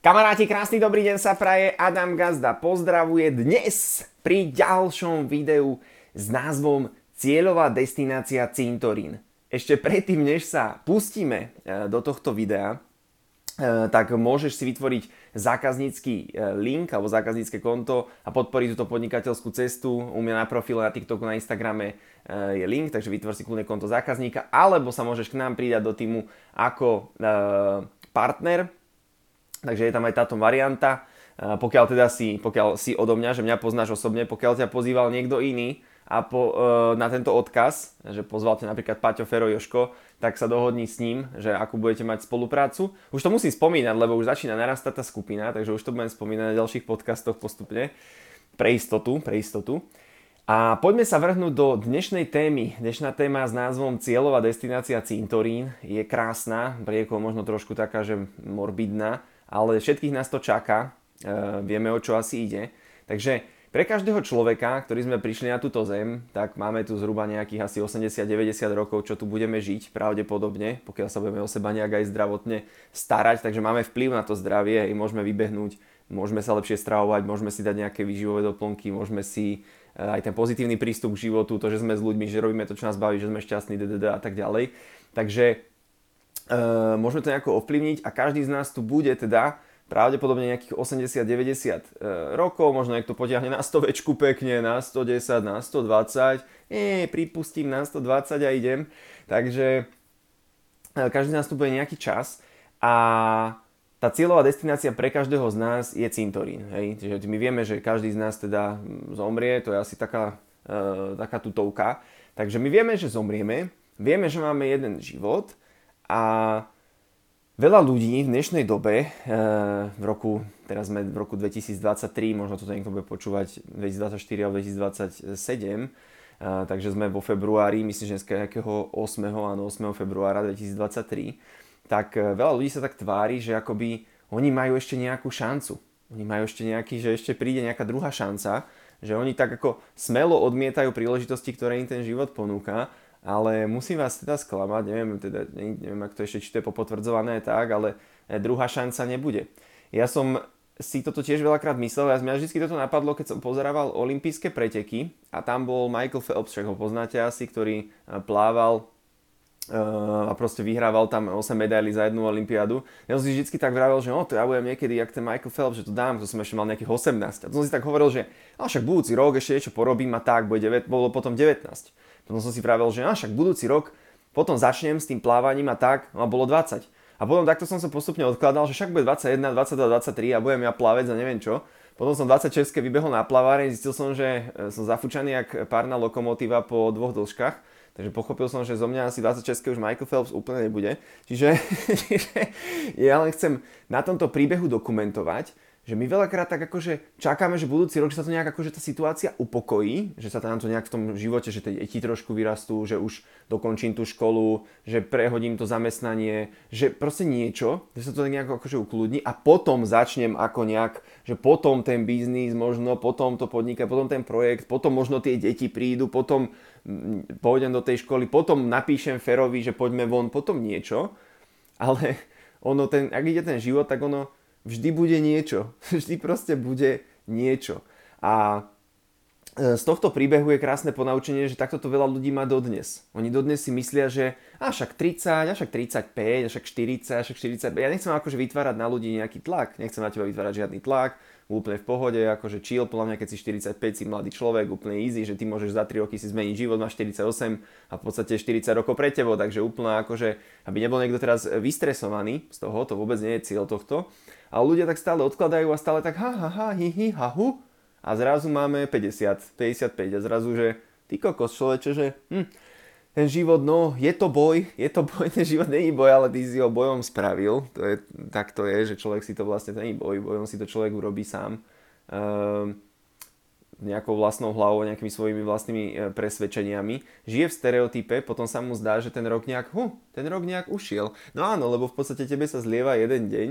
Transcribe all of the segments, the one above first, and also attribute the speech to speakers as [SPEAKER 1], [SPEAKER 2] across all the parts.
[SPEAKER 1] Kamaráti, krásny dobrý deň sa praje. Adam Gazda pozdravuje dnes pri ďalšom videu s názvom Cieľová destinácia Cintorín. Ešte predtým, než sa pustíme e, do tohto videa, e, tak môžeš si vytvoriť zákaznícky e, link alebo zákaznícke konto a podporiť túto podnikateľskú cestu. U mňa na profile, na TikToku, na Instagrame je link, takže vytvor si kľudne konto zákazníka, alebo sa môžeš k nám pridať do týmu ako partner, Takže je tam aj táto varianta. Pokiaľ teda si, pokiaľ si odo mňa, že mňa poznáš osobne, pokiaľ ťa pozýval niekto iný a po, e, na tento odkaz, že pozval ťa napríklad Paťo Fero Joško, tak sa dohodni s ním, že akú budete mať spoluprácu. Už to musím spomínať, lebo už začína narastať tá skupina, takže už to budem spomínať na ďalších podcastoch postupne. Pre istotu, pre istotu. A poďme sa vrhnúť do dnešnej témy. Dnešná téma s názvom Cieľová destinácia Cintorín je krásna, pre niekoho možno trošku taká, že morbidná, ale všetkých nás to čaká, e, vieme o čo asi ide. Takže pre každého človeka, ktorý sme prišli na túto zem, tak máme tu zhruba nejakých asi 80-90 rokov, čo tu budeme žiť pravdepodobne, pokiaľ sa budeme o seba nejak aj zdravotne starať, takže máme vplyv na to zdravie i môžeme vybehnúť, môžeme sa lepšie stravovať, môžeme si dať nejaké výživové doplnky, môžeme si e, aj ten pozitívny prístup k životu, to, že sme s ľuďmi, že robíme to, čo nás baví, že sme šťastní, ddd a tak ďalej. Takže môžeme to nejako ovplyvniť a každý z nás tu bude teda pravdepodobne nejakých 80-90 uh, e, rokov, možno niekto potiahne na 100 večku pekne, na 110, na 120, e, pripustím na 120 a idem. Takže uh, každý z nás tu bude nejaký čas a tá cieľová destinácia pre každého z nás je cintorín. Hej? Čiže my vieme, že každý z nás teda zomrie, to je asi taká, uh, taká tutovka. Takže my vieme, že zomrieme, vieme, že máme jeden život, a veľa ľudí v dnešnej dobe, eh, v roku, teraz sme v roku 2023, možno to niekto bude počúvať 2024 alebo 2027, eh, takže sme vo februári, myslím, že dneska nejakého 8. áno, 8. februára 2023, tak eh, veľa ľudí sa tak tvári, že akoby oni majú ešte nejakú šancu. Oni majú ešte nejaký, že ešte príde nejaká druhá šanca, že oni tak ako smelo odmietajú príležitosti, ktoré im ten život ponúka ale musím vás teda sklamať, neviem, teda, neviem, ak to ešte či to je popotvrdzované tak, ale e, druhá šanca nebude. Ja som si toto tiež veľakrát myslel, ja mňa vždy toto napadlo, keď som pozerával olympijské preteky a tam bol Michael Phelps, ho poznáte asi, ktorý e, plával a proste vyhrával tam 8 medailí za jednu olympiádu. Ja som si vždy tak vravel, že no, to ja budem niekedy, jak ten Michael Phelps, že to dám, to som ešte mal nejakých 18. A to som si tak hovoril, že no však budúci rok ešte niečo porobím a tak, bude 9, bolo potom 19. Potom som si vravel, že a však budúci rok potom začnem s tým plávaním a tak, no a bolo 20. A potom takto som sa postupne odkladal, že však bude 21, 22, 23 a budem ja plavec a neviem čo. Potom som 26 vybehol na plaváreň, zistil som, že e, som zafúčaný jak párna lokomotíva po dvoch dĺžkach. Takže pochopil som, že zo mňa asi 26 už Michael Phelps úplne nebude. Čiže, ja len chcem na tomto príbehu dokumentovať, že my veľakrát tak akože čakáme, že budúci rok, že sa to nejak akože tá situácia upokojí, že sa nám to nejak v tom živote, že tie deti trošku vyrastú, že už dokončím tú školu, že prehodím to zamestnanie, že proste niečo, že sa to nejak akože ukludní a potom začnem ako nejak, že potom ten biznis možno, potom to podniká, potom ten projekt, potom možno tie deti prídu, potom mm, pôjdem do tej školy, potom napíšem Ferovi, že poďme von, potom niečo, ale ono ten, ak ide ten život, tak ono vždy bude niečo. Vždy proste bude niečo. A e, z tohto príbehu je krásne ponaučenie, že takto to veľa ľudí má dodnes. Oni dodnes si myslia, že a však 30, a však 35, a však 40, a však 45. Ja nechcem akože vytvárať na ľudí nejaký tlak, nechcem na teba vytvárať žiadny tlak, úplne v pohode, akože chill, podľa mňa keď si 45, si mladý človek, úplne easy, že ty môžeš za 3 roky si zmeniť život, máš 48 a v podstate 40 rokov pre tebo, takže úplne akože, aby nebol niekto teraz vystresovaný z toho, to vôbec nie je cieľ tohto, a ľudia tak stále odkladajú a stále tak ha, ha, ha, hi, hi, ha, hu. A zrazu máme 50, 55 a zrazu, že ty kokos človeče, že hm, ten život, no, je to boj, je to boj, ten život není boj, ale ty si ho bojom spravil. To je, tak to je, že človek si to vlastne, to není boj, bojom si to človek urobí sám. Ehm, nejakou vlastnou hlavou, nejakými svojimi vlastnými e, presvedčeniami, žije v stereotype, potom sa mu zdá, že ten rok nejak, hu, ten rok nejak ušiel. No áno, lebo v podstate tebe sa zlieva jeden deň,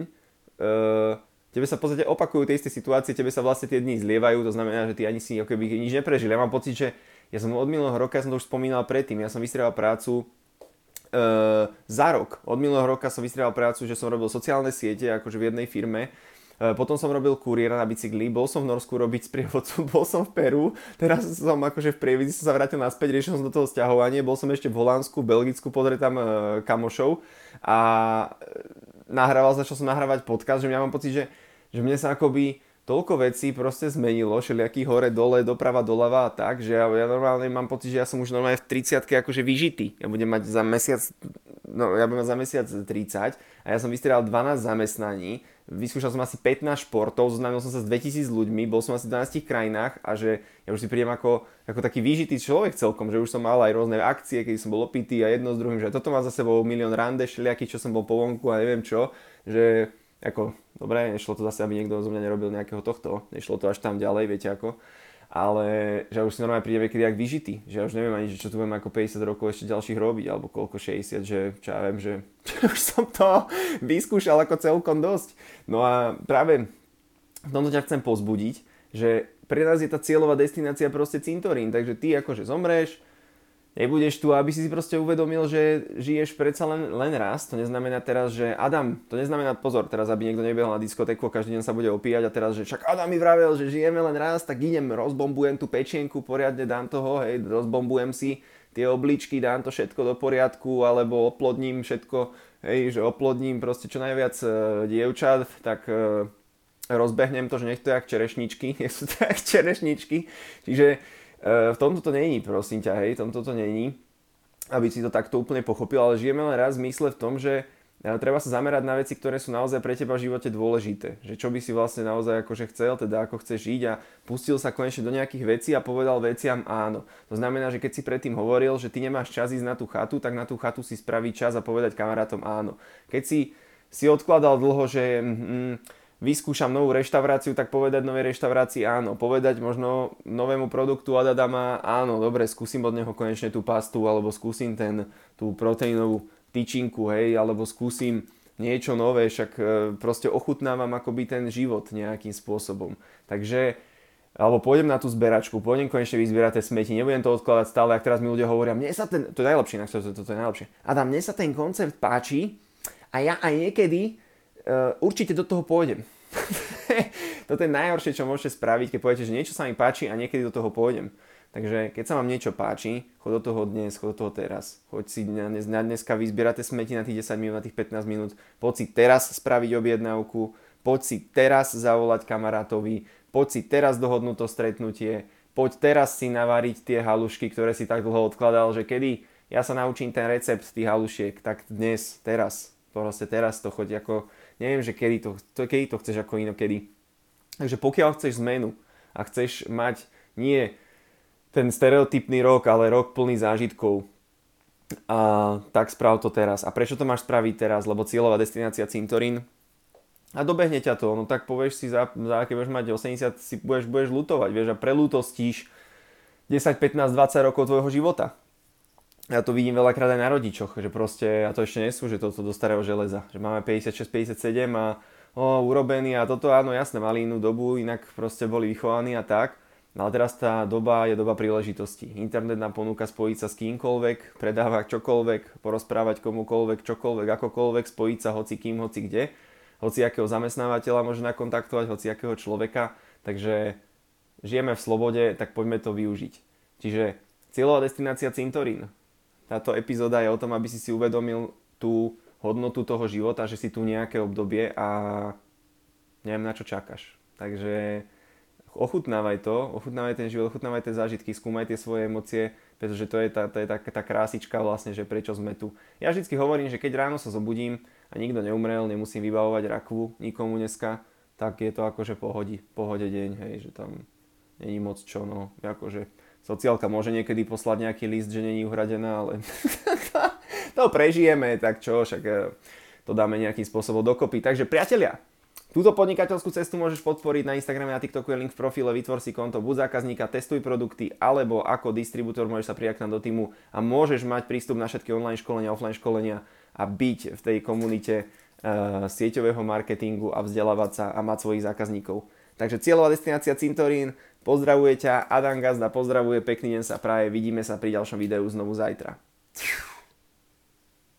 [SPEAKER 1] uh, tebe sa v podstate opakujú tie isté situácie, tebe sa vlastne tie dni zlievajú, to znamená, že ty ani si ako keby nič neprežil. Ja mám pocit, že ja som od minulého roka, ja som to už spomínal predtým, ja som vystrieval prácu uh, za rok. Od minulého roka som vystrieval prácu, že som robil sociálne siete, akože v jednej firme E, potom som robil kuriéra na bicykli, bol som v Norsku robiť sprievodcu, bol som v Peru, teraz som akože v prievidzi som sa vrátil naspäť, riešil som do toho sťahovanie, bol som ešte v Holandsku, Belgicku, pozrieť tam e, kamošov a e, nahrával, začal som nahrávať podcast, že ja mám pocit, že, že mne sa akoby toľko vecí proste zmenilo, všelijaký hore, dole, doprava, doľava a tak, že ja, ja normálne mám pocit, že ja som už normálne v 30 akože vyžitý. Ja budem mať za mesiac, no ja budem mať za mesiac 30 a ja som vystrieľal 12 zamestnaní, vyskúšal som asi 15 športov, zoznámil som sa s 2000 ľuďmi, bol som asi v 12 krajinách a že ja už si prídem ako, ako taký vyžitý človek celkom, že už som mal aj rôzne akcie, keď som bol opitý a jedno s druhým, že toto má za sebou milión rande, všelijakých, čo som bol po vonku a neviem čo, že ako, dobre, nešlo to zase, aby niekto zo mňa nerobil nejakého tohto, nešlo to až tam ďalej, viete ako, ale že už si normálne príde niekedy jak vyžitý, že ja už neviem ani, že čo tu budem ako 50 rokov ešte ďalších robiť, alebo koľko 60, že čo ja viem, že už som to vyskúšal ako celkom dosť. No a práve v tomto ťa chcem pozbudiť, že pre nás je tá cieľová destinácia proste cintorín, takže ty akože zomreš, nebudeš tu, aby si si proste uvedomil, že žiješ predsa len, len raz. To neznamená teraz, že Adam, to neznamená, pozor, teraz aby niekto nebehal na diskotéku a každý deň sa bude opíjať a teraz, že však Adam mi vravel, že žijeme len raz, tak idem, rozbombujem tú pečienku, poriadne dám toho, hej, rozbombujem si tie obličky, dám to všetko do poriadku, alebo oplodním všetko, hej, že oplodním proste čo najviac e, dievčat, tak e, rozbehnem to, že nech to je jak čerešničky, nech sú to jak čerešničky, čiže v tomto to není, prosím ťa, hej, v tomto to není, aby si to takto úplne pochopil, ale žijeme len raz v mysle v tom, že e, treba sa zamerať na veci, ktoré sú naozaj pre teba v živote dôležité. Že čo by si vlastne naozaj akože chcel, teda ako chceš žiť a pustil sa konečne do nejakých vecí a povedal veciam áno. To znamená, že keď si predtým hovoril, že ty nemáš čas ísť na tú chatu, tak na tú chatu si spraviť čas a povedať kamarátom áno. Keď si si odkladal dlho, že mm, vyskúšam novú reštauráciu, tak povedať novej reštaurácii áno. Povedať možno novému produktu Adadama áno, dobre, skúsim od neho konečne tú pastu, alebo skúsim ten, tú proteínovú tyčinku, hej, alebo skúsim niečo nové, však e, proste ochutnávam akoby ten život nejakým spôsobom. Takže alebo pôjdem na tú zberačku, pôjdem konečne vyzbierať tie smeti, nebudem to odkladať stále, ak teraz mi ľudia hovoria, mne sa ten, to je najlepšie, to, to, to, to je najlepšie. Adam, mne sa ten koncept páči a ja aj niekedy uh, určite do toho pôjdem. Toto je najhoršie, čo môžete spraviť, keď poviete, že niečo sa mi páči a niekedy do toho pôjdem. Takže keď sa vám niečo páči, chod do toho dnes, chod do toho teraz. Choď si na, dnes, na dneska vyzbierate smeti na tých 10 minút, na tých 15 minút. Poď si teraz spraviť objednávku, poď si teraz zavolať kamarátovi, poď si teraz dohodnúť to stretnutie, poď teraz si navariť tie halušky, ktoré si tak dlho odkladal, že kedy ja sa naučím ten recept tých halušiek, tak dnes, teraz, proste teraz to choď ako neviem, že kedy to, to, kedy to chceš ako inokedy. Takže pokiaľ chceš zmenu a chceš mať nie ten stereotypný rok, ale rok plný zážitkov, a tak správ to teraz. A prečo to máš spraviť teraz? Lebo cieľová destinácia Cintorín a dobehne ťa to, no tak povieš si, za, za aké budeš mať 80, si budeš, budeš lutovať, vieš, a prelútostíš 10, 15, 20 rokov tvojho života ja to vidím veľakrát aj na rodičoch, že proste, a to ešte nesú, že toto do starého železa, že máme 56-57 a o, urobený a toto áno, jasné, mali inú dobu, inak proste boli vychovaní a tak. No ale teraz tá doba je doba príležitosti. Internet nám ponúka spojiť sa s kýmkoľvek, predávať čokoľvek, porozprávať komukoľvek, čokoľvek, akokoľvek, spojiť sa hoci kým, hoci kde. Hoci akého zamestnávateľa môže nakontaktovať, hoci akého človeka. Takže žijeme v slobode, tak poďme to využiť. Čiže cieľová destinácia Cintorín táto epizóda je o tom, aby si si uvedomil tú hodnotu toho života, že si tu nejaké obdobie a neviem na čo čakáš. Takže ochutnávaj to, ochutnávaj ten život, ochutnávaj tie zážitky, skúmaj tie svoje emócie, pretože to je tá, to je tá, tá krásička vlastne, že prečo sme tu. Ja vždy hovorím, že keď ráno sa zobudím a nikto neumrel, nemusím vybavovať rakvu nikomu dneska, tak je to akože pohodi, pohode deň, hej, že tam není moc čo, no, akože sociálka môže niekedy poslať nejaký list, že není uhradená, ale to prežijeme, tak čo, však e, to dáme nejakým spôsobom dokopy. Takže priatelia, Túto podnikateľskú cestu môžeš podporiť na Instagrame a TikToku je link v profile, vytvor si konto buď zákazníka, testuj produkty, alebo ako distribútor môžeš sa prijať do týmu a môžeš mať prístup na všetky online školenia, offline školenia a byť v tej komunite uh, sieťového marketingu a vzdelávať sa a mať svojich zákazníkov. Takže cieľová destinácia Cintorín, Pozdravuje ťa Adam Gazda, pozdravuje, pekný deň sa praje, vidíme sa pri ďalšom videu znovu zajtra.